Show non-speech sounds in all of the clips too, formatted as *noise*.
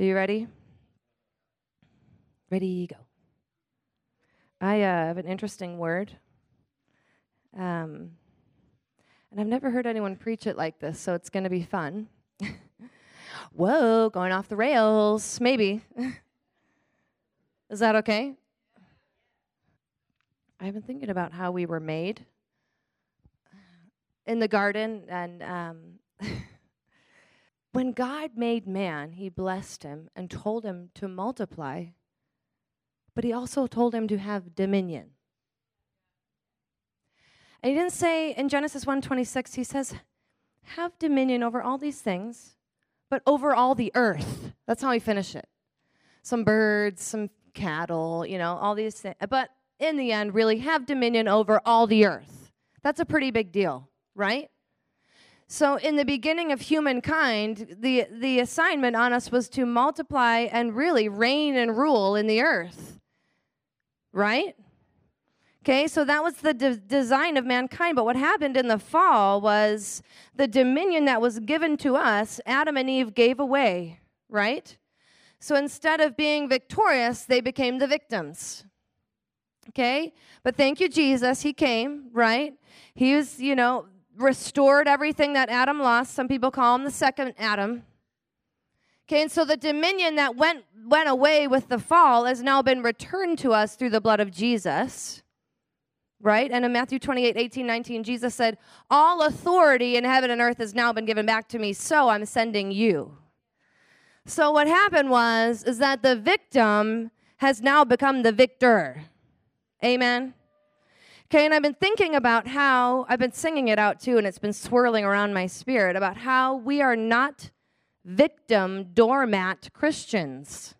Are you ready? Ready, go. I uh, have an interesting word. Um, and I've never heard anyone preach it like this, so it's going to be fun. *laughs* Whoa, going off the rails, maybe. *laughs* Is that okay? I've been thinking about how we were made in the garden, and um, *laughs* when God made man, he blessed him and told him to multiply, but he also told him to have dominion. And he didn't say in Genesis 1:26 he says have dominion over all these things, but over all the earth. That's how he finished it. Some birds, some cattle, you know, all these things. But in the end, really have dominion over all the earth. That's a pretty big deal, right? So, in the beginning of humankind, the, the assignment on us was to multiply and really reign and rule in the earth, right? Okay, so that was the de- design of mankind. But what happened in the fall was the dominion that was given to us, Adam and Eve gave away, right? So instead of being victorious, they became the victims. Okay, but thank you, Jesus. He came, right? He was, you know, restored everything that Adam lost. Some people call him the second Adam. Okay, and so the dominion that went went away with the fall has now been returned to us through the blood of Jesus right? And in Matthew 28 18, 19, Jesus said, All authority in heaven and earth has now been given back to me, so I'm sending you. So what happened was is that the victim has now become the victor. Amen. Okay, and I've been thinking about how I've been singing it out too, and it's been swirling around my spirit about how we are not victim doormat Christians.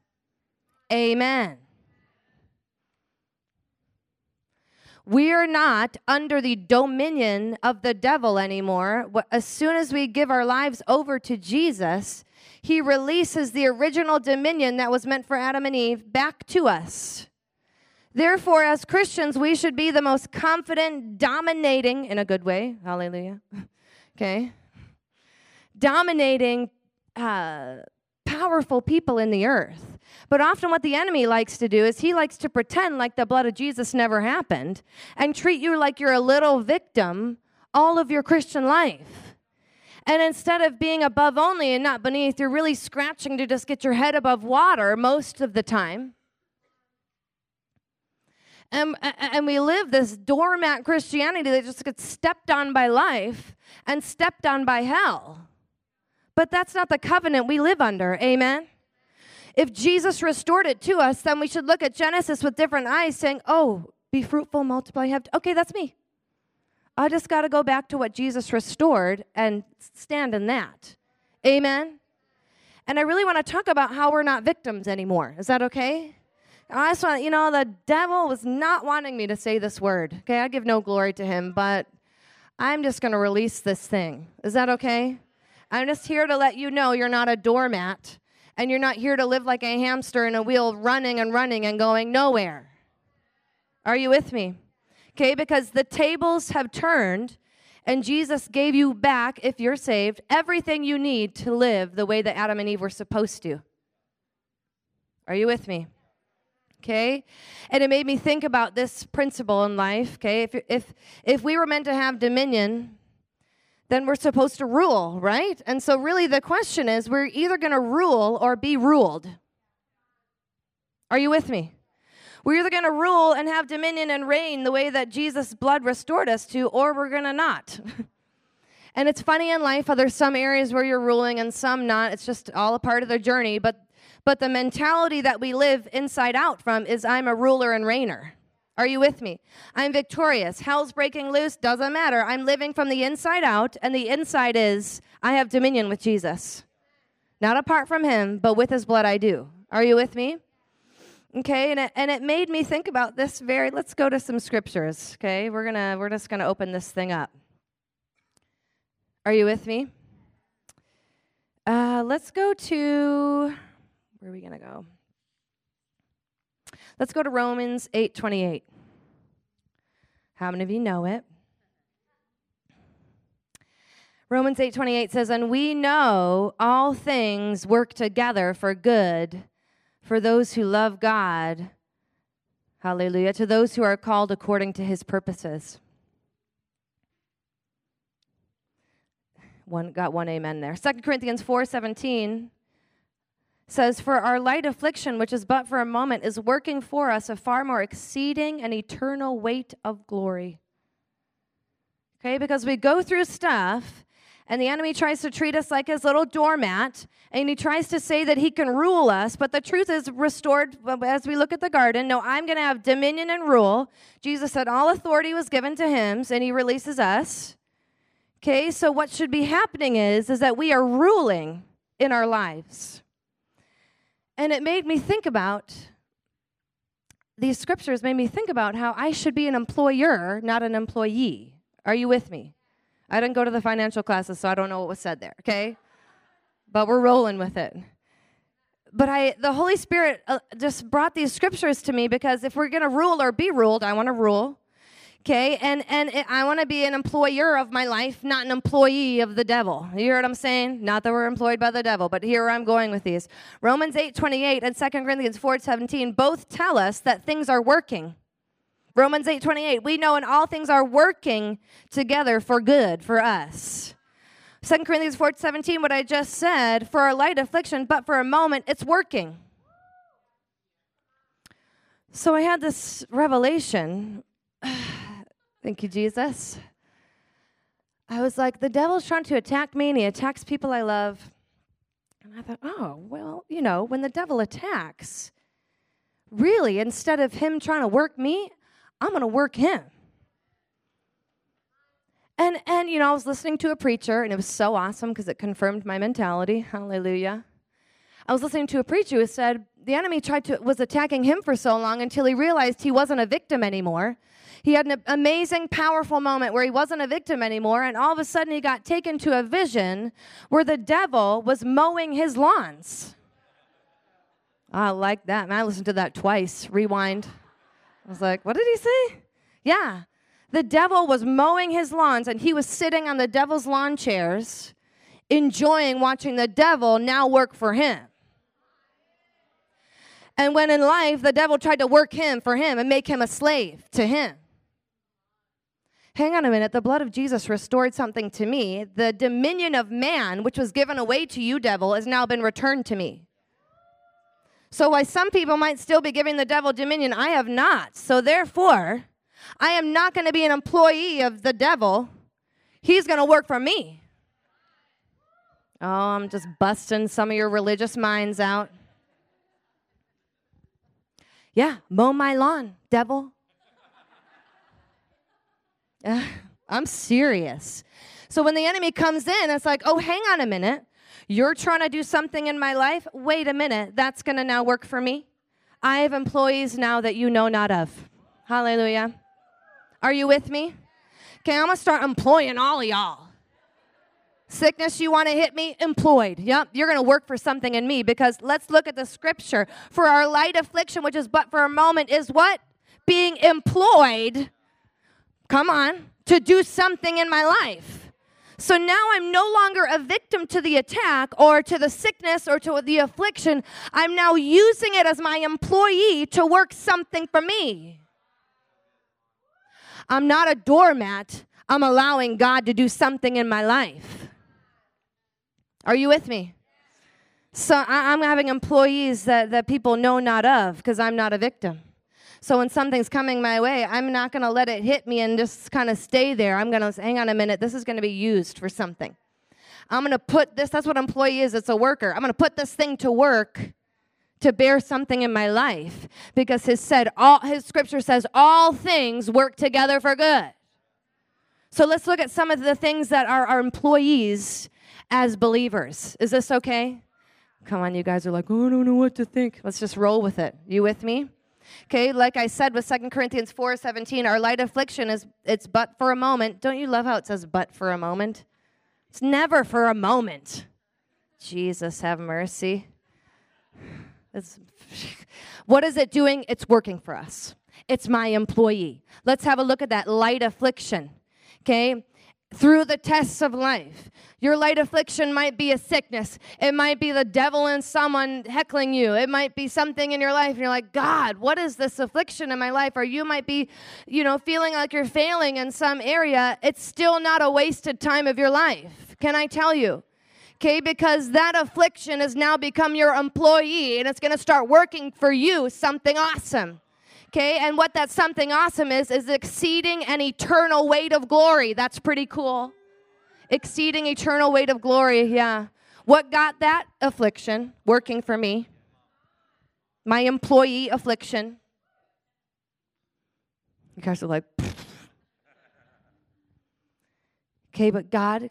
Amen. We are not under the dominion of the devil anymore. As soon as we give our lives over to Jesus, he releases the original dominion that was meant for Adam and Eve back to us. Therefore, as Christians, we should be the most confident, dominating, in a good way, hallelujah, *laughs* okay, dominating, uh, powerful people in the earth. But often, what the enemy likes to do is he likes to pretend like the blood of Jesus never happened and treat you like you're a little victim all of your Christian life. And instead of being above only and not beneath, you're really scratching to just get your head above water most of the time. Um, and, and we live this doormat Christianity that just gets stepped on by life and stepped on by hell. But that's not the covenant we live under. Amen. If Jesus restored it to us, then we should look at Genesis with different eyes, saying, Oh, be fruitful, multiply, have. Okay, that's me. I just got to go back to what Jesus restored and stand in that. Amen. And I really want to talk about how we're not victims anymore. Is that okay? I just want, you know, the devil was not wanting me to say this word. Okay, I give no glory to him, but I'm just going to release this thing. Is that okay? I'm just here to let you know you're not a doormat and you're not here to live like a hamster in a wheel, running and running and going nowhere. Are you with me? Okay, because the tables have turned, and Jesus gave you back, if you're saved, everything you need to live the way that Adam and Eve were supposed to. Are you with me? Okay? And it made me think about this principle in life, okay? If, if, if we were meant to have dominion, then we're supposed to rule, right? And so, really, the question is we're either going to rule or be ruled. Are you with me? We're either going to rule and have dominion and reign the way that Jesus' blood restored us to, or we're going to not. *laughs* and it's funny in life how there's some areas where you're ruling and some not. It's just all a part of the journey. But, but the mentality that we live inside out from is I'm a ruler and reigner. Are you with me? I'm victorious. Hell's breaking loose. Doesn't matter. I'm living from the inside out, and the inside is I have dominion with Jesus. Not apart from him, but with his blood I do. Are you with me? Okay, and it, and it made me think about this very let's go to some scriptures. Okay, we're gonna we're just gonna open this thing up. Are you with me? Uh, let's go to where are we gonna go? Let's go to Romans 8:28. How many of you know it? Romans 8:28 says, "And we know all things work together for good for those who love God." Hallelujah, to those who are called according to his purposes. One got one amen there. 2 Corinthians 4:17 says, For our light affliction, which is but for a moment, is working for us a far more exceeding and eternal weight of glory. Okay, because we go through stuff and the enemy tries to treat us like his little doormat and he tries to say that he can rule us but the truth is restored as we look at the garden no i'm going to have dominion and rule. Jesus said all authority was given to him and he releases us. Okay so what should be happening is is that we are ruling in our lives and it made me think about these scriptures made me think about how I should be an employer, not an employee. Are you with me? I didn't go to the financial classes, so I don't know what was said there, okay? But we're rolling with it. But I, the Holy Spirit uh, just brought these scriptures to me because if we're going to rule or be ruled, I want to rule okay? And and it, i want to be an employer of my life not an employee of the devil. You hear what i'm saying? Not that we're employed by the devil but here i'm going with these. Romans 8 28 and 2 corinthians 4 17 both tell us that things are working. Romans 8 28 we know in all things are working together for good for us. 2 corinthians 4 17 what i just said for our light affliction but for a moment it's working. So I had this revelation *sighs* Thank you, Jesus. I was like, the devil's trying to attack me, and he attacks people I love. And I thought, oh, well, you know, when the devil attacks, really, instead of him trying to work me, I'm going to work him. And, and, you know, I was listening to a preacher, and it was so awesome because it confirmed my mentality. Hallelujah. I was listening to a preacher who said the enemy tried to was attacking him for so long until he realized he wasn't a victim anymore he had an amazing, powerful moment where he wasn't a victim anymore, and all of a sudden he got taken to a vision where the devil was mowing his lawns. I like that. Man, I listened to that twice. Rewind. I was like, what did he say? Yeah. The devil was mowing his lawns, and he was sitting on the devil's lawn chairs, enjoying watching the devil now work for him. And when in life the devil tried to work him for him and make him a slave to him hang on a minute, the blood of Jesus restored something to me. The dominion of man, which was given away to you, devil, has now been returned to me. So, why some people might still be giving the devil dominion, I have not. So, therefore, I am not going to be an employee of the devil. He's going to work for me. Oh, I'm just busting some of your religious minds out. Yeah, mow my lawn, devil. *laughs* I'm serious. So when the enemy comes in, it's like, oh, hang on a minute. You're trying to do something in my life? Wait a minute. That's going to now work for me. I have employees now that you know not of. Hallelujah. Are you with me? Okay, I'm going to start employing all of y'all. Sickness, you want to hit me? Employed. Yep, you're going to work for something in me because let's look at the scripture. For our light affliction, which is but for a moment, is what? Being employed come on, to do something in my life. So now I'm no longer a victim to the attack or to the sickness or to the affliction. I'm now using it as my employee to work something for me. I'm not a doormat. I'm allowing God to do something in my life. Are you with me? So I, am having employees that, that people know not of because I'm not a victim. So when something's coming my way, I'm not going to let it hit me and just kind of stay there. I'm going to hang on a minute. This is going to be used for something. I'm going to put this, that's what employee is, it's a worker. I'm going to put this thing to work to bear something in my life because his said all his scripture says all things work together for good. So let's look at some of the things that are our employees as believers. Is this okay? Come on, you guys are like, oh, I don't know what to think. Let's just roll with it. You with me? Okay, like I said with Second Corinthians 4 17, our light affliction is it's but for a moment. Don't you love how it says but for a moment? It's never for a moment. Jesus have mercy. It's, what is it doing? It's working for us. It's my employee. Let's have a look at that light affliction. Okay? Through the tests of life. Your light affliction might be a sickness. It might be the devil and someone heckling you. It might be something in your life and you're like, "God, what is this affliction in my life?" Or you might be, you know, feeling like you're failing in some area. It's still not a wasted time of your life. Can I tell you? Okay, because that affliction has now become your employee and it's going to start working for you something awesome. Okay, and what that something awesome is, is exceeding an eternal weight of glory. That's pretty cool. Exceeding eternal weight of glory, yeah. What got that affliction working for me? My employee affliction. You guys are like, *laughs* okay, but God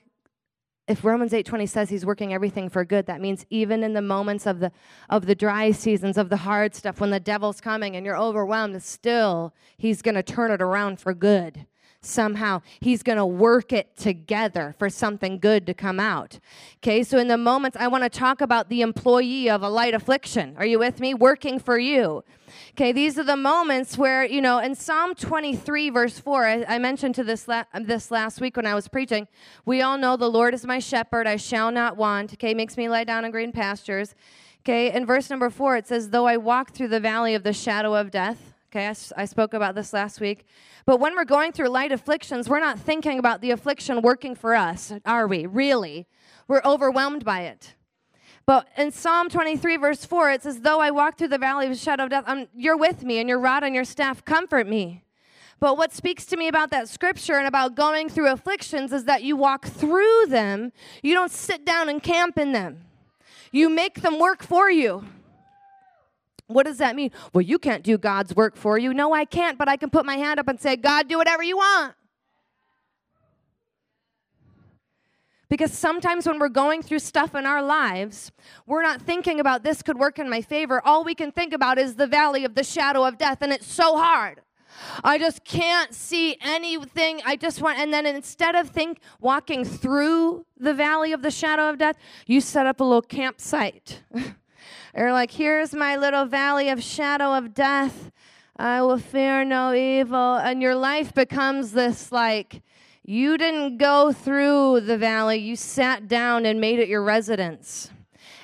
if Romans 8:20 says he's working everything for good, that means even in the moments of the of the dry seasons, of the hard stuff, when the devil's coming and you're overwhelmed, still he's going to turn it around for good. Somehow he's going to work it together for something good to come out. Okay, so in the moments I want to talk about the employee of a light affliction. Are you with me? Working for you. Okay, these are the moments where, you know, in Psalm 23, verse 4, I, I mentioned to this, la- um, this last week when I was preaching, we all know the Lord is my shepherd, I shall not want. Okay, makes me lie down in green pastures. Okay, in verse number 4, it says, Though I walk through the valley of the shadow of death. Okay, I, spoke about this last week. But when we're going through light afflictions, we're not thinking about the affliction working for us, are we? Really? We're overwhelmed by it. But in Psalm 23, verse 4, it says, Though I walk through the valley of the shadow of death, I'm, you're with me, and your rod and your staff comfort me. But what speaks to me about that scripture and about going through afflictions is that you walk through them, you don't sit down and camp in them. You make them work for you. What does that mean? Well, you can't do God's work for you. No, I can't, but I can put my hand up and say, God, do whatever you want. Because sometimes when we're going through stuff in our lives, we're not thinking about this could work in my favor. All we can think about is the valley of the shadow of death, and it's so hard. I just can't see anything. I just want, and then instead of think walking through the valley of the shadow of death, you set up a little campsite. *laughs* or like, here's my little valley of shadow of death. I will fear no evil. And your life becomes this like you didn't go through the valley, you sat down and made it your residence.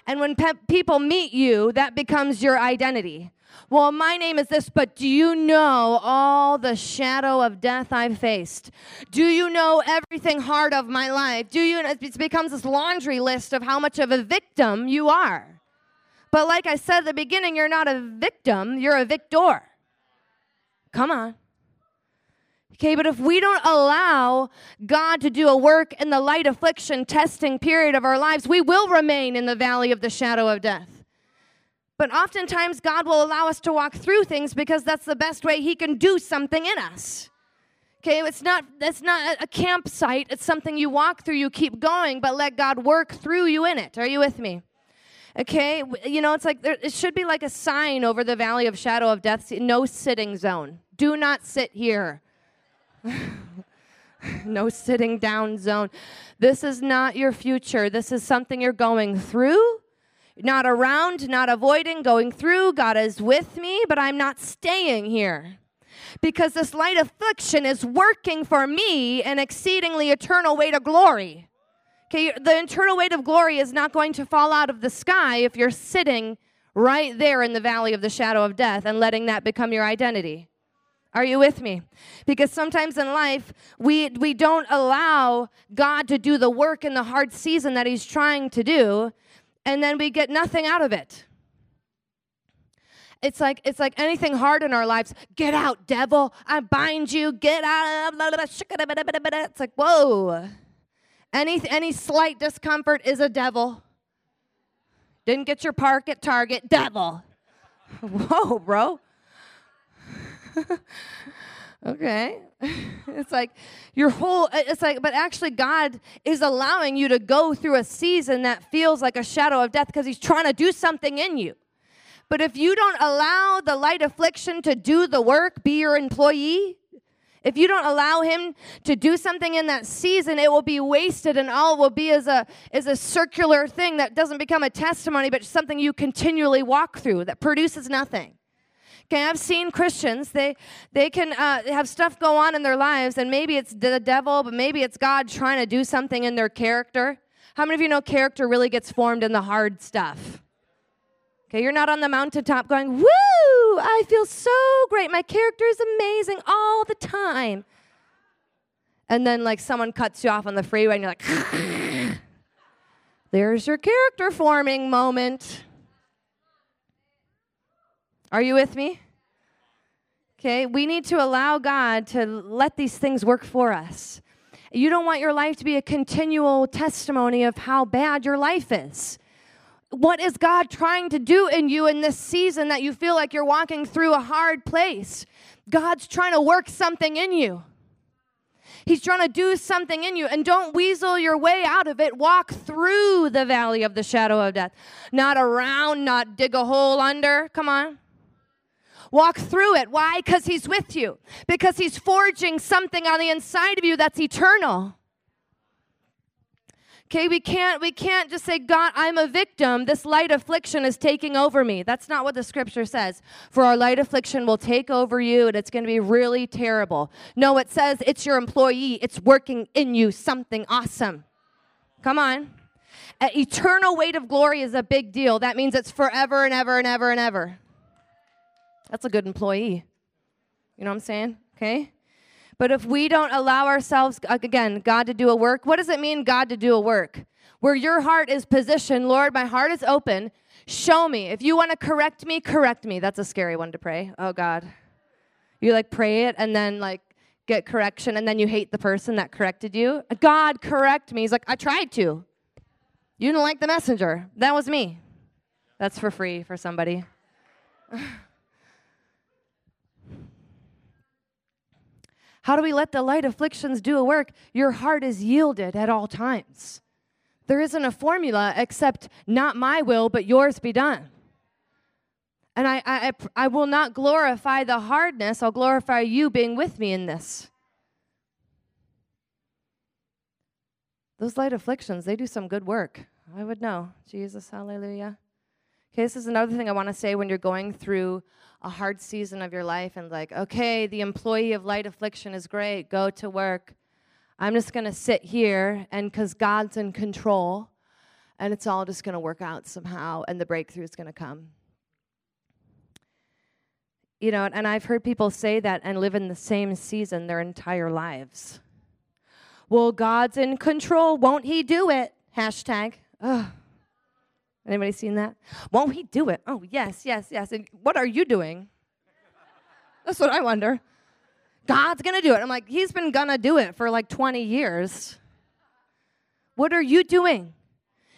And when pe- people meet you, that becomes your identity. Well, my name is this, but do you know all the shadow of death I've faced? Do you know everything hard of my life? Do you? It becomes this laundry list of how much of a victim you are. But like I said at the beginning, you're not a victim, you're a victor. Come on. Okay, but if we don't allow God to do a work in the light affliction testing period of our lives, we will remain in the valley of the shadow of death. But oftentimes, God will allow us to walk through things because that's the best way He can do something in us. Okay, it's not that's not a campsite. It's something you walk through, you keep going, but let God work through you in it. Are you with me? Okay, you know, it's like there, it should be like a sign over the valley of shadow of death, no sitting zone. Do not sit here. *laughs* no sitting down zone. This is not your future. This is something you're going through, not around, not avoiding, going through. God is with me, but I'm not staying here. Because this light affliction is working for me an exceedingly eternal way to glory. Okay, the internal weight of glory is not going to fall out of the sky if you're sitting right there in the valley of the shadow of death and letting that become your identity. Are you with me? Because sometimes in life, we, we don't allow God to do the work in the hard season that He's trying to do, and then we get nothing out of it. It's like it's like anything hard in our lives. Get out, devil! I bind you. Get out! It's like whoa. Any any slight discomfort is a devil. Didn't get your park at Target, devil. *laughs* Whoa, bro. *laughs* okay. *laughs* it's like your whole, it's like, but actually, God is allowing you to go through a season that feels like a shadow of death because He's trying to do something in you. But if you don't allow the light affliction to do the work, be your employee, if you don't allow him to do something in that season, it will be wasted and all will be as a, as a circular thing that doesn't become a testimony, but something you continually walk through that produces nothing. Okay, I've seen Christians, they, they can uh, have stuff go on in their lives, and maybe it's the devil, but maybe it's God trying to do something in their character. How many of you know character really gets formed in the hard stuff? Okay, you're not on the mountaintop going, woo, I feel so great. My character is amazing all the time. And then, like, someone cuts you off on the freeway, and you're like, *laughs* there's your character forming moment. Are you with me? Okay, we need to allow God to let these things work for us. You don't want your life to be a continual testimony of how bad your life is. What is God trying to do in you in this season that you feel like you're walking through a hard place? God's trying to work something in you. He's trying to do something in you. And don't weasel your way out of it. Walk through the valley of the shadow of death, not around, not dig a hole under. Come on. Walk through it. Why? Because He's with you, because He's forging something on the inside of you that's eternal. Okay, we can't we can't just say God, I'm a victim. This light affliction is taking over me. That's not what the scripture says. For our light affliction will take over you and it's going to be really terrible. No, it says it's your employee. It's working in you something awesome. Come on. An eternal weight of glory is a big deal. That means it's forever and ever and ever and ever. That's a good employee. You know what I'm saying? Okay? But if we don't allow ourselves, again, God to do a work, what does it mean, God to do a work? Where your heart is positioned, Lord, my heart is open. Show me. If you want to correct me, correct me. That's a scary one to pray. Oh, God. You like pray it and then like get correction and then you hate the person that corrected you. God, correct me. He's like, I tried to. You didn't like the messenger. That was me. That's for free for somebody. *laughs* How do we let the light afflictions do a work? Your heart is yielded at all times. There isn't a formula except not my will, but yours be done. And I, I, I will not glorify the hardness, I'll glorify you being with me in this. Those light afflictions, they do some good work. I would know. Jesus, hallelujah. Okay, this is another thing I want to say when you're going through a hard season of your life and like, okay, the employee of light affliction is great, go to work. I'm just going to sit here and because God's in control and it's all just going to work out somehow and the breakthrough is going to come. You know, and I've heard people say that and live in the same season their entire lives. Well, God's in control. Won't He do it? Hashtag. Ugh. Anybody seen that? Won't he do it? Oh, yes, yes, yes. And what are you doing? That's what I wonder. God's going to do it. I'm like, he's been going to do it for like 20 years. What are you doing?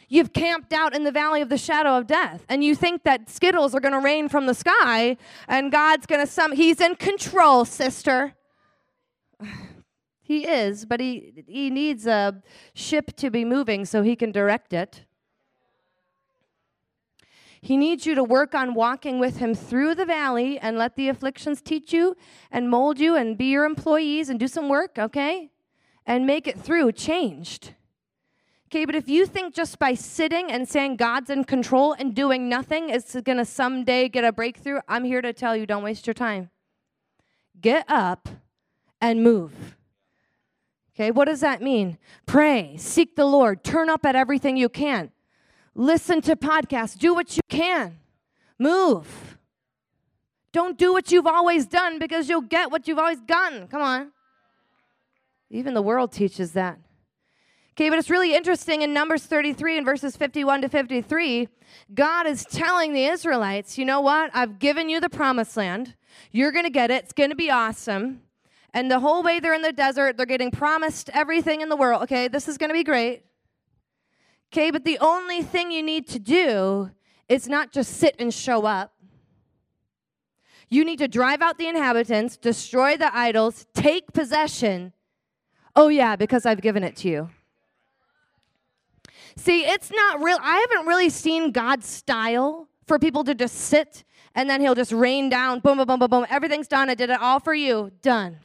You've camped out in the valley of the shadow of death, and you think that Skittles are going to rain from the sky, and God's going to some. He's in control, sister. *sighs* he is, but he he needs a ship to be moving so he can direct it. He needs you to work on walking with Him through the valley and let the afflictions teach you and mold you and be your employees and do some work, okay? And make it through changed. Okay, but if you think just by sitting and saying God's in control and doing nothing is going to someday get a breakthrough, I'm here to tell you don't waste your time. Get up and move. Okay, what does that mean? Pray, seek the Lord, turn up at everything you can listen to podcasts, do what you can, move. Don't do what you've always done because you'll get what you've always gotten. Come on. Even the world teaches that. Okay, but it's really interesting in Numbers 33 and verses 51 to 53, God is telling the Israelites, you know what? I've given you the promised land. You're going to get it. It's going to be awesome. And the whole way they're in the desert, they're getting promised everything in the world. Okay, this is going to be great. Okay, but the only thing you need to do is not just sit and show up. You need to drive out the inhabitants, destroy the idols, take possession. Oh, yeah, because I've given it to you. See, it's not real. I haven't really seen God's style for people to just sit and then he'll just rain down, boom, boom, boom, boom, boom. Everything's done. I did it all for you. Done.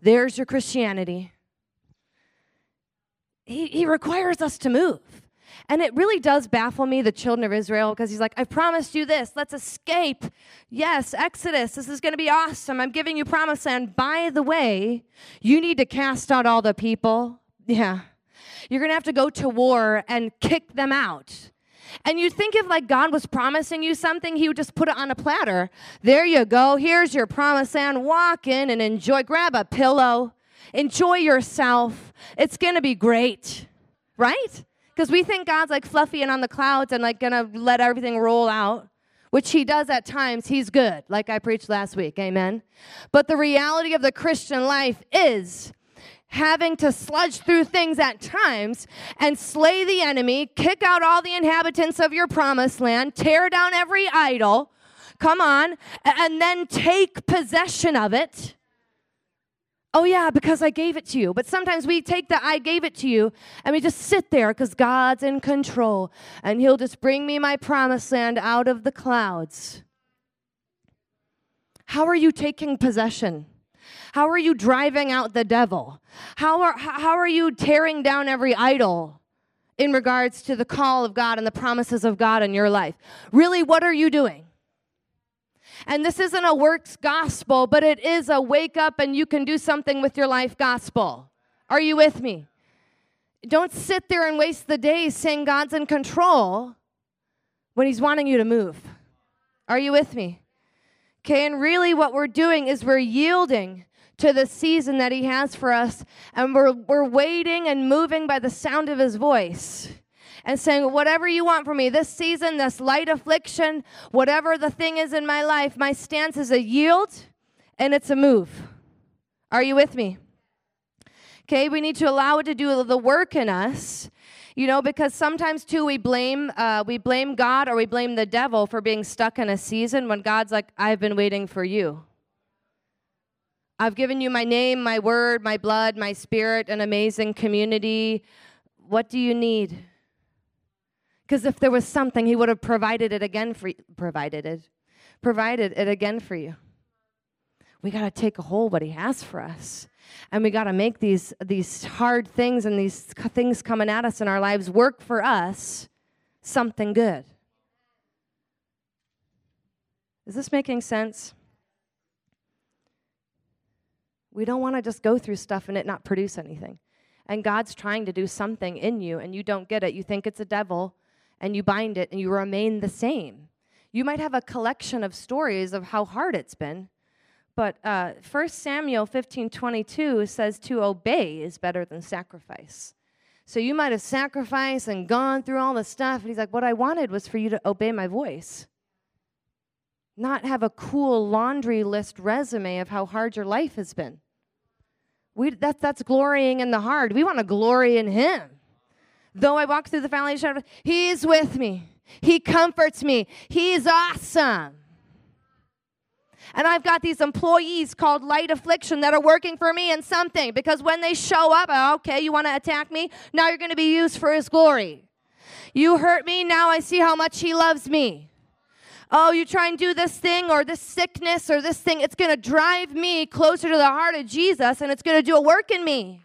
There's your Christianity he, he requires us to move. And it really does baffle me, the children of Israel, because he's like, I promised you this. Let's escape. Yes, Exodus. This is going to be awesome. I'm giving you promised land. By the way, you need to cast out all the people. Yeah. You're going to have to go to war and kick them out. And you think if like God was promising you something, he would just put it on a platter. There you go. Here's your promised land. Walk in and enjoy. Grab a pillow. Enjoy yourself. It's going to be great. Right? Because we think God's like fluffy and on the clouds and like going to let everything roll out, which he does at times. He's good, like I preached last week. Amen. But the reality of the Christian life is having to sludge through things at times and slay the enemy, kick out all the inhabitants of your promised land, tear down every idol, come on, and then take possession of it. Oh, yeah, because I gave it to you. But sometimes we take the I gave it to you and we just sit there because God's in control and He'll just bring me my promised land out of the clouds. How are you taking possession? How are you driving out the devil? How are, how are you tearing down every idol in regards to the call of God and the promises of God in your life? Really, what are you doing? And this isn't a works gospel, but it is a wake up and you can do something with your life gospel. Are you with me? Don't sit there and waste the day saying God's in control when He's wanting you to move. Are you with me? Okay, and really what we're doing is we're yielding to the season that He has for us, and we're, we're waiting and moving by the sound of His voice and saying, Whatever you want from me, this season, this light affliction, whatever the thing is in my life, my stance is a yield and it's a move. Are you with me? Okay, we need to allow it to do the work in us you know because sometimes too we blame uh, we blame god or we blame the devil for being stuck in a season when god's like i've been waiting for you i've given you my name my word my blood my spirit an amazing community what do you need because if there was something he would have provided it again for you provided it provided it again for you. We got to take a hold what he has for us. And we got to make these these hard things and these things coming at us in our lives work for us something good. Is this making sense? We don't want to just go through stuff and it not produce anything. And god's trying to do something in you and you don't get it. You think it's a devil and you bind it and you remain the same you might have a collection of stories of how hard it's been but uh, 1 Samuel 15 22 says to obey is better than sacrifice. So you might have sacrificed and gone through all the stuff. And he's like, What I wanted was for you to obey my voice, not have a cool laundry list resume of how hard your life has been. We, that, that's glorying in the hard. We want to glory in him. Though I walk through the valley of shadow, he's with me. He comforts me. He's awesome. And I've got these employees called light affliction that are working for me in something because when they show up, oh, okay, you want to attack me? Now you're going to be used for his glory. You hurt me, now I see how much he loves me. Oh, you try and do this thing or this sickness or this thing, it's going to drive me closer to the heart of Jesus and it's going to do a work in me.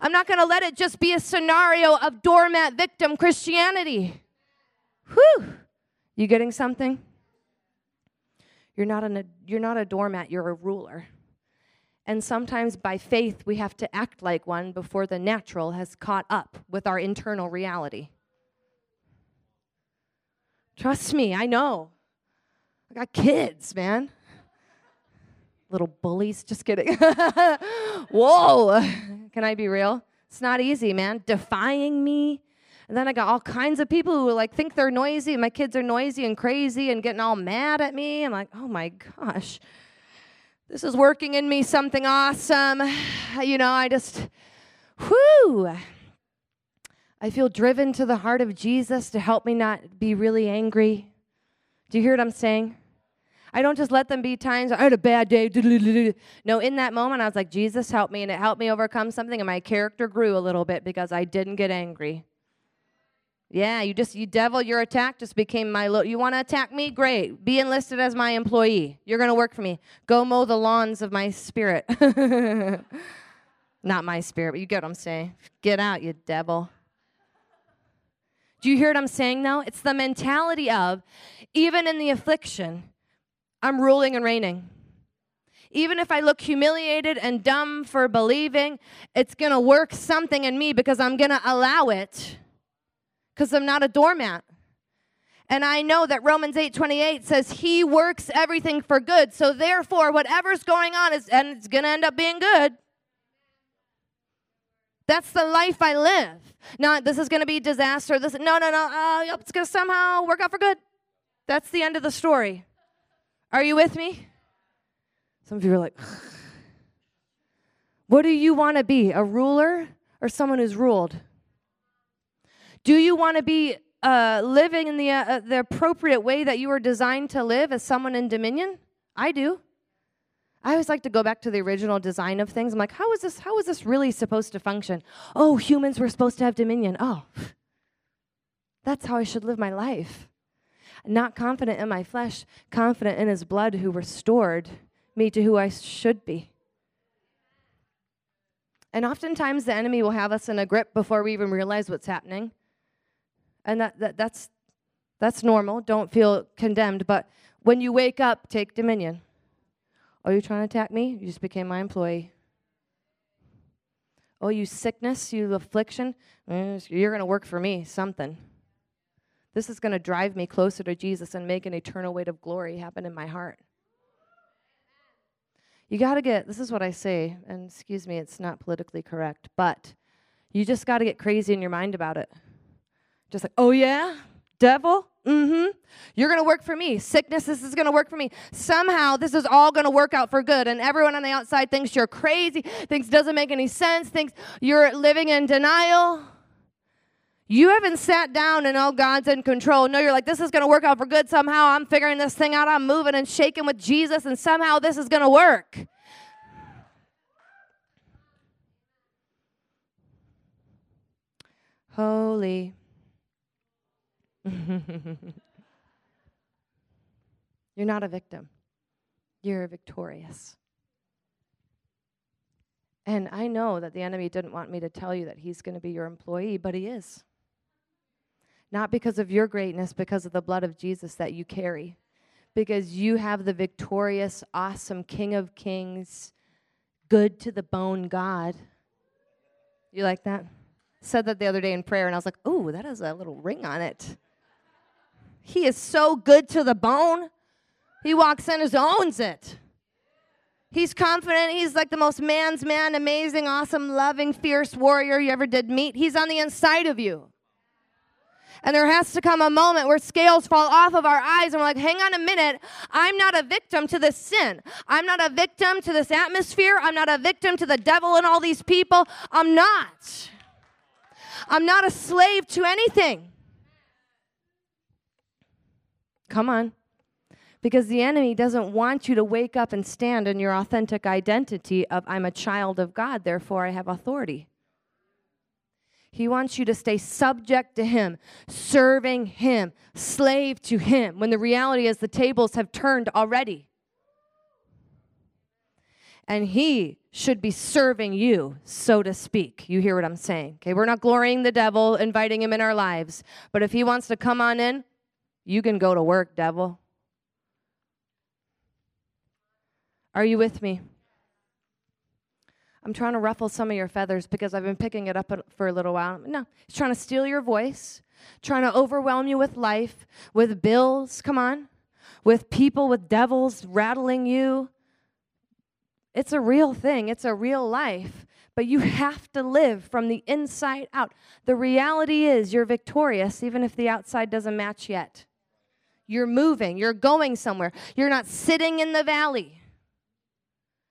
I'm not going to let it just be a scenario of doormat victim Christianity. Whew. You getting something? You're not, an, you're not a doormat, you're a ruler. And sometimes by faith, we have to act like one before the natural has caught up with our internal reality. Trust me, I know. I got kids, man. Little bullies, just kidding. *laughs* Whoa, can I be real? It's not easy, man. Defying me, and then I got all kinds of people who like think they're noisy. My kids are noisy and crazy and getting all mad at me. I'm like, oh my gosh, this is working in me something awesome. *sighs* You know, I just, whoo. I feel driven to the heart of Jesus to help me not be really angry. Do you hear what I'm saying? I don't just let them be times I had a bad day. No, in that moment, I was like, Jesus, help me. And it helped me overcome something. And my character grew a little bit because I didn't get angry. Yeah, you just, you devil, your attack just became my, lo- you want to attack me? Great. Be enlisted as my employee. You're going to work for me. Go mow the lawns of my spirit. *laughs* Not my spirit, but you get what I'm saying. Get out, you devil. Do you hear what I'm saying though? It's the mentality of, even in the affliction, I'm ruling and reigning. Even if I look humiliated and dumb for believing, it's going to work something in me because I'm going to allow it because I'm not a doormat. And I know that Romans 8:28 says he works everything for good. So therefore whatever's going on is and it's going to end up being good. That's the life I live. Not this is going to be disaster. This no no no. Uh, it's going to somehow work out for good. That's the end of the story. Are you with me? Some of you are like, what do you want to be? A ruler or someone who's ruled? Do you want to be uh, living in the, uh, uh, the appropriate way that you were designed to live as someone in dominion? I do. I always like to go back to the original design of things. I'm like, how is this? How is this really supposed to function? Oh, humans were supposed to have dominion. Oh, that's how I should live my life. Not confident in my flesh, confident in His blood, who restored me to who I should be. And oftentimes the enemy will have us in a grip before we even realize what's happening. And that, that, that's, that's normal. Don't feel condemned. But when you wake up, take dominion. Are you trying to attack me? You just became my employee. Oh, you sickness, you affliction, eh, you're going to work for me, something. This is going to drive me closer to Jesus and make an eternal weight of glory happen in my heart. You got to get, this is what I say, and excuse me, it's not politically correct, but you just got to get crazy in your mind about it. Just like, oh yeah, devil, mm-hmm. You're gonna work for me. Sickness, this is gonna work for me. Somehow this is all gonna work out for good. And everyone on the outside thinks you're crazy, thinks doesn't make any sense, thinks you're living in denial. You haven't sat down and oh God's in control. No, you're like, this is gonna work out for good somehow. I'm figuring this thing out. I'm moving and shaking with Jesus, and somehow this is gonna work. Holy. *laughs* You're not a victim, you're victorious. And I know that the enemy didn't want me to tell you that he's going to be your employee, but he is. Not because of your greatness, because of the blood of Jesus that you carry. Because you have the victorious, awesome King of Kings, good to the bone God. You like that? Said that the other day in prayer, and I was like, ooh, that has a little ring on it. He is so good to the bone. He walks in and owns it. He's confident. He's like the most man's man, amazing, awesome, loving, fierce warrior you ever did meet. He's on the inside of you. And there has to come a moment where scales fall off of our eyes and we're like, hang on a minute. I'm not a victim to this sin. I'm not a victim to this atmosphere. I'm not a victim to the devil and all these people. I'm not. I'm not a slave to anything. Come on. Because the enemy doesn't want you to wake up and stand in your authentic identity of I'm a child of God, therefore I have authority. He wants you to stay subject to Him, serving Him, slave to Him, when the reality is the tables have turned already. And He should be serving you, so to speak. You hear what I'm saying? Okay, we're not glorying the devil, inviting Him in our lives. But if He wants to come on in, you can go to work, devil. Are you with me? I'm trying to ruffle some of your feathers because I've been picking it up for a little while. No, he's trying to steal your voice, trying to overwhelm you with life, with bills, come on, with people, with devils rattling you. It's a real thing, it's a real life, but you have to live from the inside out. The reality is you're victorious even if the outside doesn't match yet. You're moving, you're going somewhere. You're not sitting in the valley.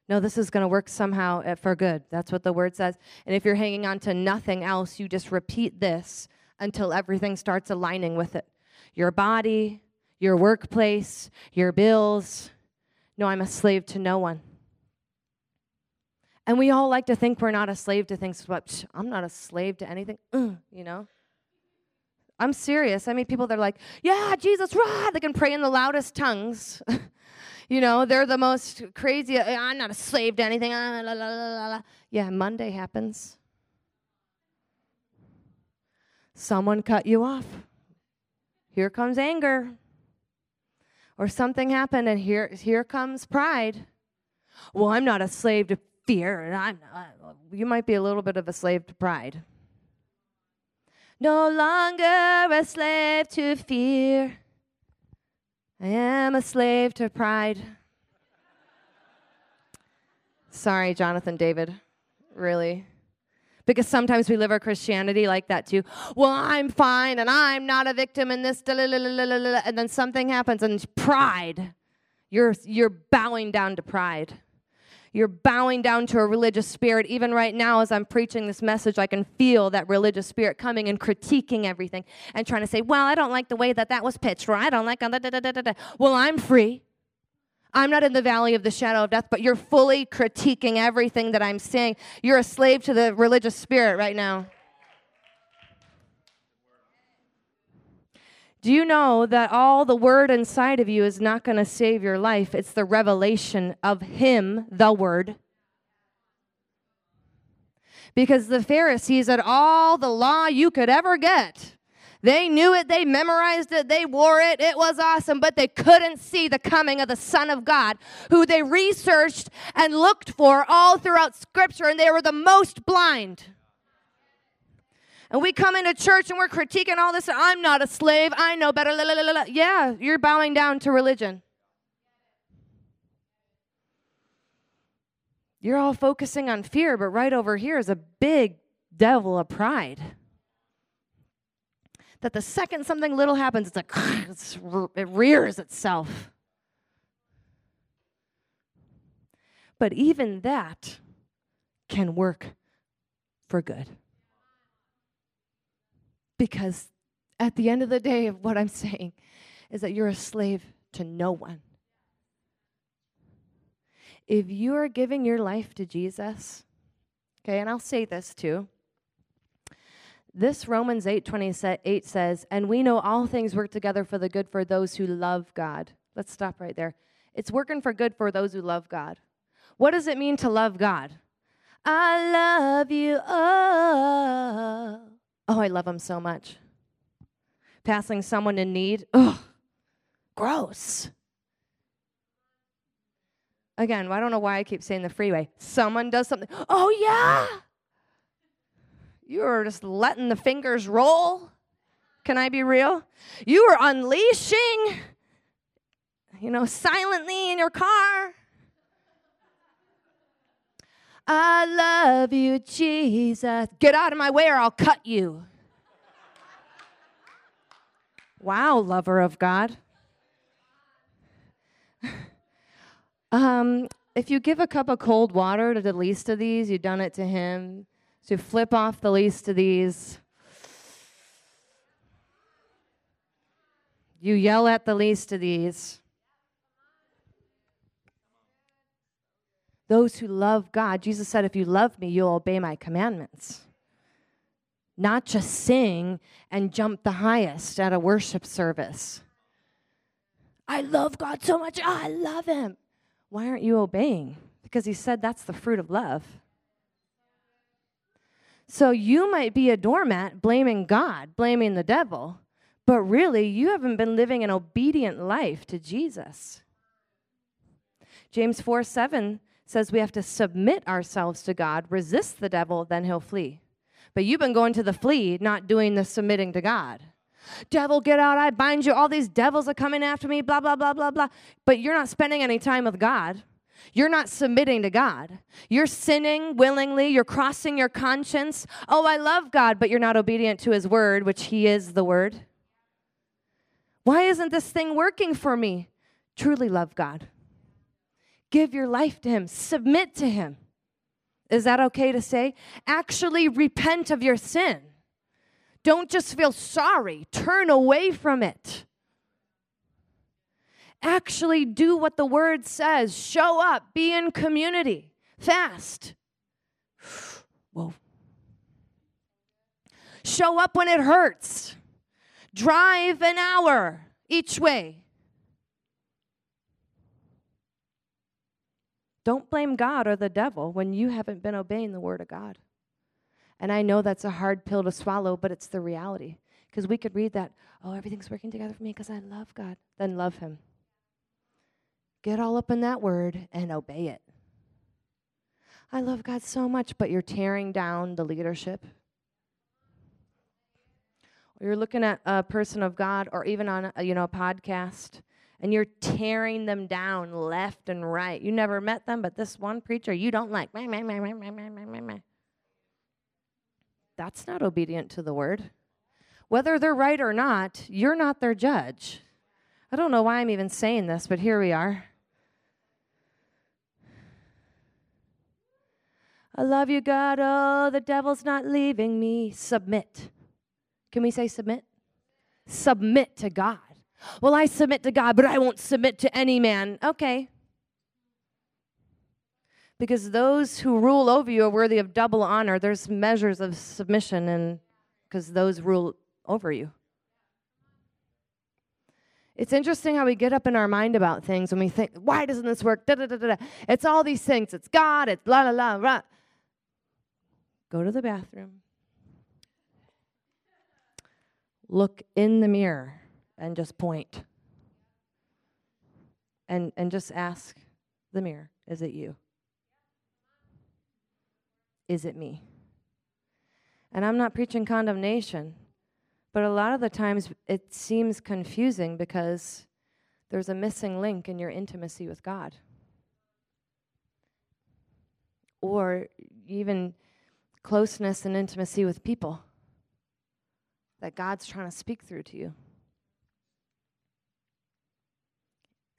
No, this is going to work somehow uh, for good. That's what the word says. And if you're hanging on to nothing else, you just repeat this until everything starts aligning with it. Your body, your workplace, your bills. No, I'm a slave to no one. And we all like to think we're not a slave to things, but I'm not a slave to anything, *clears throat* you know? I'm serious. I mean, people that are like, yeah, Jesus, rah! They can pray in the loudest tongues. *laughs* you know, they're the most crazy. Uh, I'm not a slave to anything. Ah, la, la, la, yeah, Monday happens. Someone cut you off. Here comes anger. Or something happened and here here comes pride. Well, I'm not a slave to fear and I'm not, you might be a little bit of a slave to pride. No longer a slave to fear. I am a slave to pride. Sorry, Jonathan David. Really. Because sometimes we live our Christianity like that too. Well, I'm fine and I'm not a victim in this, and then something happens and pride. You're, you're bowing down to pride. You're bowing down to a religious spirit. Even right now, as I'm preaching this message, I can feel that religious spirit coming and critiquing everything and trying to say, Well, I don't like the way that that was pitched, or I don't like. Da, da, da, da, da. Well, I'm free. I'm not in the valley of the shadow of death, but you're fully critiquing everything that I'm saying. You're a slave to the religious spirit right now. Do you know that all the word inside of you is not going to save your life? It's the revelation of Him, the Word. Because the Pharisees had all the law you could ever get. They knew it, they memorized it, they wore it, it was awesome, but they couldn't see the coming of the Son of God, who they researched and looked for all throughout Scripture, and they were the most blind and we come into church and we're critiquing all this. I'm not a slave. I know better. La, la, la, yeah, you're bowing down to religion. You're all focusing on fear, but right over here is a big devil of pride. That the second something little happens, it's like *sighs* it's, it rears itself. But even that can work for good. Because at the end of the day, of what I'm saying is that you're a slave to no one. If you are giving your life to Jesus, okay, and I'll say this too. This Romans 8 28 says, And we know all things work together for the good for those who love God. Let's stop right there. It's working for good for those who love God. What does it mean to love God? I love you. Oh. Oh, I love them so much. Passing someone in need, ugh, gross. Again, I don't know why I keep saying the freeway. Someone does something, oh yeah. You are just letting the fingers roll. Can I be real? You are unleashing, you know, silently in your car. I love you, Jesus. Get out of my way or I'll cut you. Wow, lover of God. *laughs* um, if you give a cup of cold water to the least of these, you've done it to him. So flip off the least of these. You yell at the least of these. Those who love God, Jesus said, if you love me, you'll obey my commandments. Not just sing and jump the highest at a worship service. I love God so much. Oh, I love him. Why aren't you obeying? Because he said that's the fruit of love. So you might be a doormat blaming God, blaming the devil, but really you haven't been living an obedient life to Jesus. James 4 7 says we have to submit ourselves to God, resist the devil, then he'll flee. But you've been going to the flee, not doing the submitting to God. Devil, get out, I bind you. All these devils are coming after me, blah, blah, blah, blah, blah. But you're not spending any time with God. You're not submitting to God. You're sinning willingly. You're crossing your conscience. Oh, I love God, but you're not obedient to his word, which he is the word. Why isn't this thing working for me? Truly love God. Give your life to Him, submit to Him. Is that okay to say? Actually, repent of your sin. Don't just feel sorry, turn away from it. Actually, do what the word says. Show up, be in community, fast. *sighs* Whoa. Show up when it hurts. Drive an hour each way. Don't blame God or the devil when you haven't been obeying the word of God. And I know that's a hard pill to swallow, but it's the reality. Because we could read that, oh, everything's working together for me because I love God. Then love Him. Get all up in that word and obey it. I love God so much, but you're tearing down the leadership. You're looking at a person of God or even on a, you know a podcast and you're tearing them down left and right. You never met them, but this one preacher you don't like. That's not obedient to the word. Whether they're right or not, you're not their judge. I don't know why I'm even saying this, but here we are. I love you, God. Oh, the devil's not leaving me. Submit. Can we say submit? Submit to God. Well, I submit to God, but I won't submit to any man. Okay. Because those who rule over you are worthy of double honor. There's measures of submission, and because those rule over you. It's interesting how we get up in our mind about things and we think, why doesn't this work? Da, da, da, da. It's all these things. It's God, it's la la la. la. Go to the bathroom. Look in the mirror and just. And, and just ask the mirror, is it you? Is it me? And I'm not preaching condemnation, but a lot of the times it seems confusing because there's a missing link in your intimacy with God. Or even closeness and intimacy with people that God's trying to speak through to you.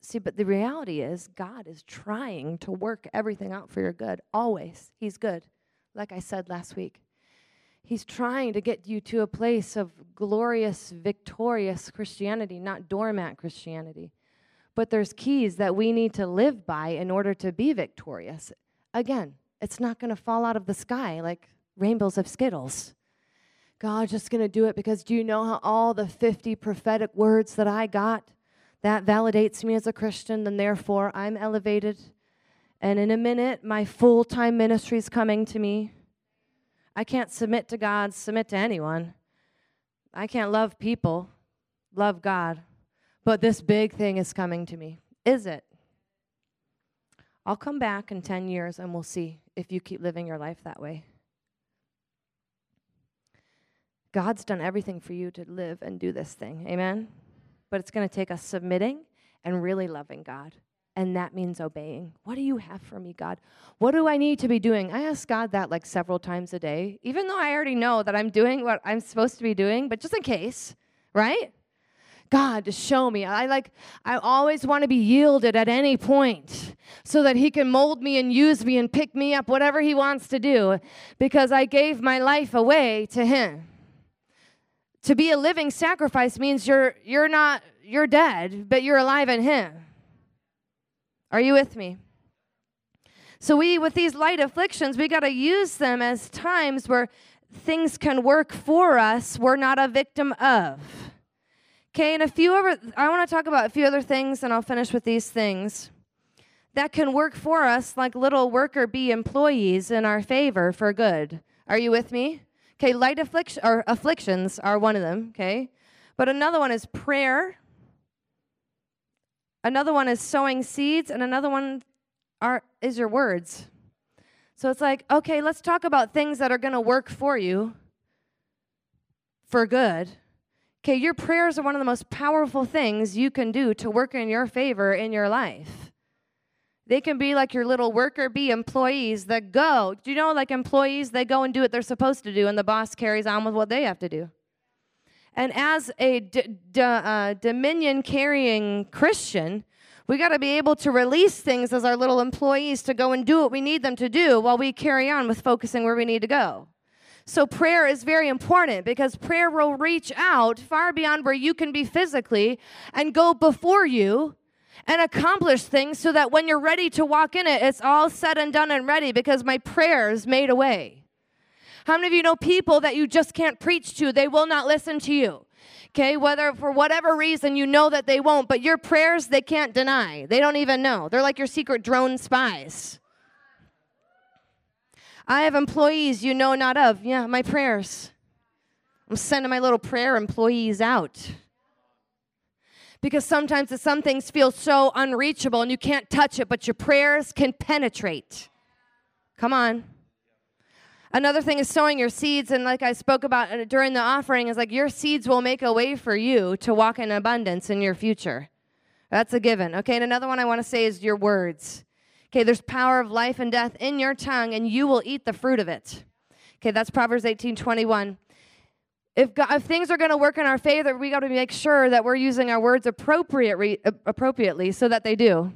See, but the reality is, God is trying to work everything out for your good, always. He's good, like I said last week. He's trying to get you to a place of glorious, victorious Christianity, not doormat Christianity. But there's keys that we need to live by in order to be victorious. Again, it's not going to fall out of the sky like rainbows of Skittles. God's just going to do it because do you know how all the 50 prophetic words that I got, that validates me as a Christian, and therefore I'm elevated. And in a minute, my full time ministry is coming to me. I can't submit to God, submit to anyone. I can't love people, love God. But this big thing is coming to me. Is it? I'll come back in 10 years and we'll see if you keep living your life that way. God's done everything for you to live and do this thing. Amen? But it's going to take us submitting and really loving God. And that means obeying. What do you have for me, God? What do I need to be doing? I ask God that like several times a day, even though I already know that I'm doing what I'm supposed to be doing, but just in case, right? God, to show me. I like, I always want to be yielded at any point so that He can mold me and use me and pick me up, whatever He wants to do, because I gave my life away to Him to be a living sacrifice means you're you're not you're dead but you're alive in him. Are you with me? So we with these light afflictions we got to use them as times where things can work for us we're not a victim of. Okay and a few other i want to talk about a few other things and i'll finish with these things that can work for us like little worker bee employees in our favor for good. Are you with me Okay, light affliction or afflictions are one of them, okay? But another one is prayer. Another one is sowing seeds, and another one are is your words. So it's like, okay, let's talk about things that are going to work for you for good. Okay, your prayers are one of the most powerful things you can do to work in your favor in your life. They can be like your little worker bee employees that go. Do you know, like employees, they go and do what they're supposed to do, and the boss carries on with what they have to do. And as a d- d- uh, dominion carrying Christian, we got to be able to release things as our little employees to go and do what we need them to do while we carry on with focusing where we need to go. So, prayer is very important because prayer will reach out far beyond where you can be physically and go before you and accomplish things so that when you're ready to walk in it, it's all said and done and ready because my prayers made a way. How many of you know people that you just can't preach to? They will not listen to you. Okay, whether for whatever reason you know that they won't, but your prayers they can't deny. They don't even know. They're like your secret drone spies. I have employees you know not of. Yeah, my prayers. I'm sending my little prayer employees out. Because sometimes some things feel so unreachable and you can't touch it, but your prayers can penetrate. Come on. Another thing is sowing your seeds, and like I spoke about uh, during the offering, is like your seeds will make a way for you to walk in abundance in your future. That's a given. Okay, and another one I want to say is your words. Okay, there's power of life and death in your tongue, and you will eat the fruit of it. Okay, that's Proverbs 18 21. If, God, if things are going to work in our favor, we got to make sure that we're using our words appropriate, appropriately so that they do.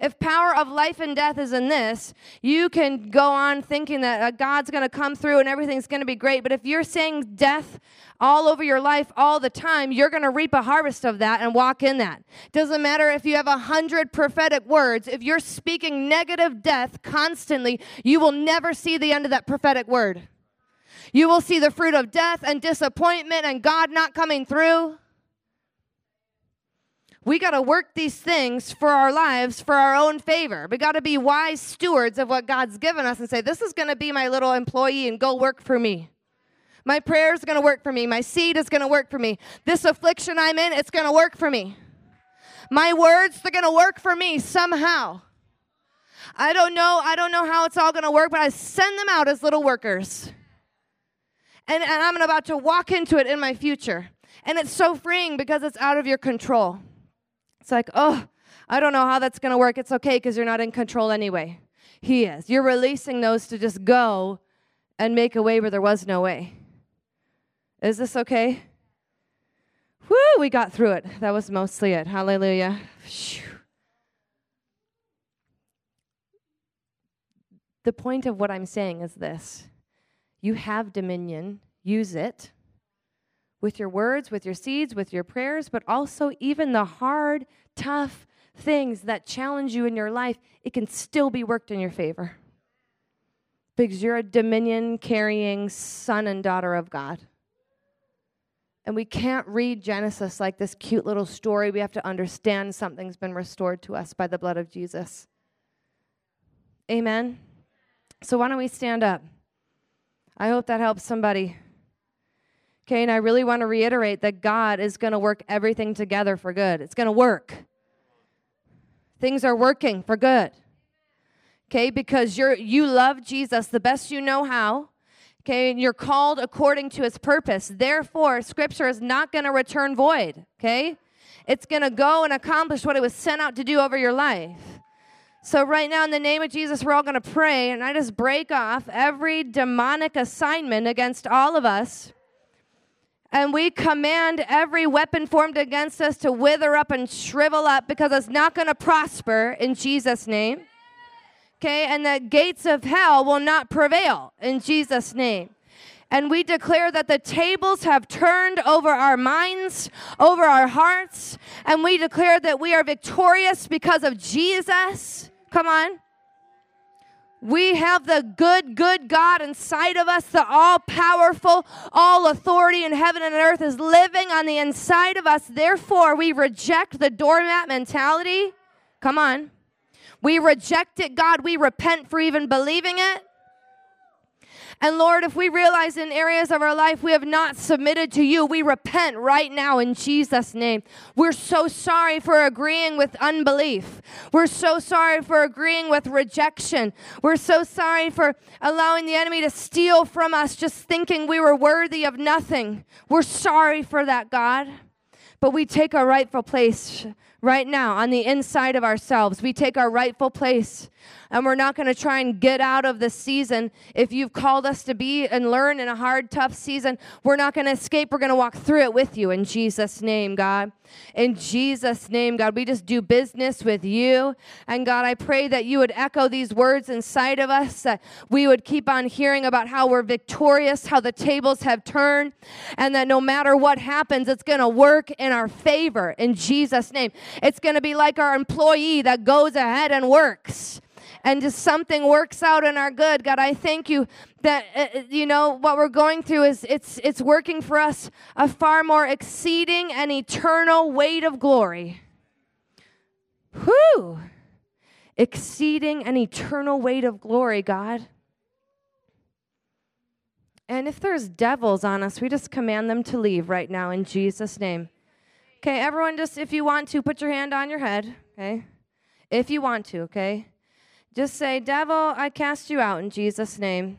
If power of life and death is in this, you can go on thinking that uh, God's going to come through and everything's going to be great. But if you're saying death all over your life all the time, you're going to reap a harvest of that and walk in that. Doesn't matter if you have a hundred prophetic words, if you're speaking negative death constantly, you will never see the end of that prophetic word. You will see the fruit of death and disappointment and God not coming through. We got to work these things for our lives for our own favor. We got to be wise stewards of what God's given us and say, This is going to be my little employee and go work for me. My prayer is going to work for me. My seed is going to work for me. This affliction I'm in, it's going to work for me. My words, they're going to work for me somehow. I don't know. I don't know how it's all going to work, but I send them out as little workers. And, and I'm about to walk into it in my future. And it's so freeing because it's out of your control. It's like, oh, I don't know how that's going to work. It's okay because you're not in control anyway. He is. You're releasing those to just go and make a way where there was no way. Is this okay? Whoo, we got through it. That was mostly it. Hallelujah. The point of what I'm saying is this you have dominion, use it with your words, with your seeds, with your prayers, but also even the hard, tough things that challenge you in your life, it can still be worked in your favor. Because you're a dominion carrying son and daughter of God. And we can't read Genesis like this cute little story. We have to understand something's been restored to us by the blood of Jesus. Amen. So, why don't we stand up? I hope that helps somebody. Okay, and I really want to reiterate that God is going to work everything together for good. It's going to work. Things are working for good. Okay, because you're you love Jesus the best you know how. Okay, and you're called according to his purpose. Therefore, scripture is not going to return void. Okay? It's going to go and accomplish what it was sent out to do over your life. So, right now, in the name of Jesus, we're all going to pray, and I just break off every demonic assignment against all of us and we command every weapon formed against us to wither up and shrivel up because it's not going to prosper in Jesus' name. Okay, and the gates of hell will not prevail in Jesus' name. And we declare that the tables have turned over our minds, over our hearts, and we declare that we are victorious because of Jesus. Come on. We have the good, good God inside of us, the all powerful, all authority in heaven and earth is living on the inside of us. Therefore, we reject the doormat mentality. Come on. We reject it, God. We repent for even believing it. And Lord, if we realize in areas of our life we have not submitted to you, we repent right now in Jesus' name. We're so sorry for agreeing with unbelief. We're so sorry for agreeing with rejection. We're so sorry for allowing the enemy to steal from us just thinking we were worthy of nothing. We're sorry for that, God. But we take our rightful place right now on the inside of ourselves. We take our rightful place and we're not going to try and get out of the season. If you've called us to be and learn in a hard, tough season, we're not going to escape. We're going to walk through it with you in Jesus' name, God. In Jesus' name, God, we just do business with you. And God, I pray that you would echo these words inside of us, that we would keep on hearing about how we're victorious, how the tables have turned, and that no matter what happens, it's going to work in our favor in Jesus' name. It's going to be like our employee that goes ahead and works and just something works out in our good. God, I thank you that uh, uh, you know what we're going through is it's it's working for us a far more exceeding and eternal weight of glory. Whew. Exceeding an eternal weight of glory, God. And if there's devils on us, we just command them to leave right now in Jesus' name. Okay, everyone, just if you want to, put your hand on your head, okay? If you want to, okay? Just say, Devil, I cast you out in Jesus' name.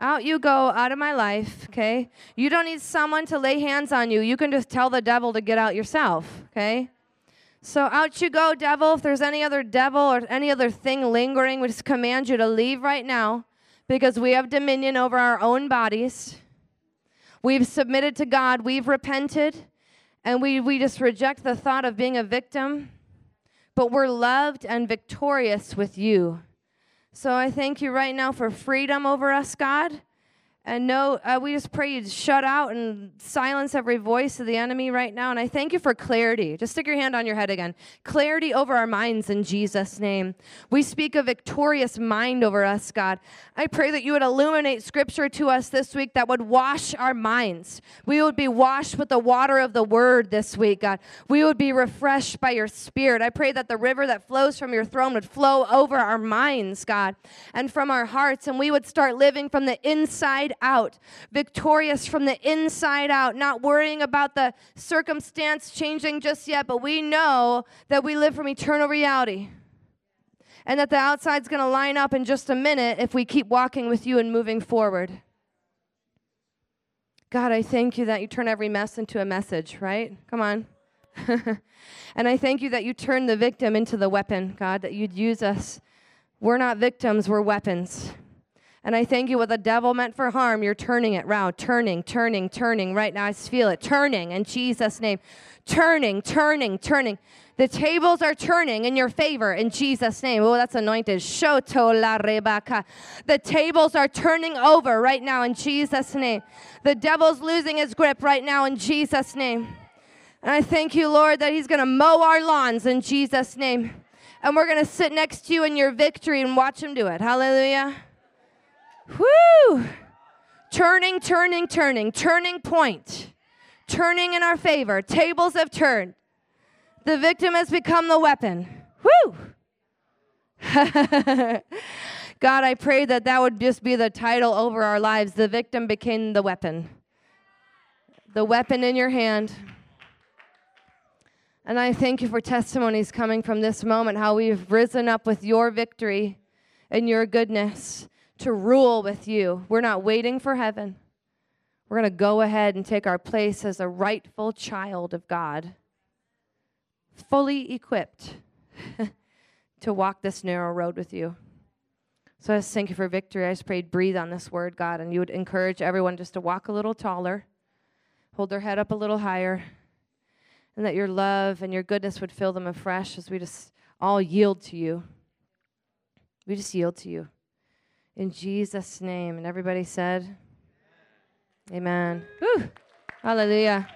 Out you go, out of my life, okay? You don't need someone to lay hands on you. You can just tell the devil to get out yourself, okay? So out you go, devil. If there's any other devil or any other thing lingering, we just command you to leave right now because we have dominion over our own bodies. We've submitted to God, we've repented, and we, we just reject the thought of being a victim, but we're loved and victorious with you. So I thank you right now for freedom over us, God. And no, uh, we just pray you shut out and silence every voice of the enemy right now. And I thank you for clarity. Just stick your hand on your head again. Clarity over our minds in Jesus' name. We speak a victorious mind over us, God. I pray that you would illuminate scripture to us this week that would wash our minds. We would be washed with the water of the word this week, God. We would be refreshed by your spirit. I pray that the river that flows from your throne would flow over our minds, God, and from our hearts. And we would start living from the inside inside out, victorious from the inside out, not worrying about the circumstance changing just yet, but we know that we live from eternal reality. And that the outside's going to line up in just a minute if we keep walking with you and moving forward. God, I thank you that you turn every mess into a message, right? Come on. *laughs* and I thank you that you turn the victim into the weapon, God, that you'd use us. We're not victims, we're weapons. And I thank you what the devil meant for harm, you're turning it round, turning, turning, turning. Right now, I feel it turning in Jesus' name. Turning, turning, turning. The tables are turning in your favor in Jesus' name. Oh, that's anointed. Shoto la rebaka. The tables are turning over right now in Jesus' name. The devil's losing his grip right now in Jesus' name. And I thank you, Lord, that he's going to mow our lawns in Jesus' name. And we're going to sit next to you in your victory and watch him do it. Hallelujah. Whoo! Turning, turning, turning, turning point. Turning in our favor. Tables have turned. The victim has become the weapon. Whoo! *laughs* God, I pray that that would just be the title over our lives. The victim became the weapon. The weapon in your hand. And I thank you for testimonies coming from this moment, how we've risen up with your victory and your goodness to rule with you. We're not waiting for heaven. We're going to go ahead and take our place as a rightful child of God, fully equipped *laughs* to walk this narrow road with you. So I just thank you for victory. I just prayed, breathe on this word, God, and you would encourage everyone just to walk a little taller, hold their head up a little higher, and that your love and your goodness would fill them afresh as we just all yield to you. We just yield to you. In Jesus' name. And everybody said, Amen. Whew. Hallelujah.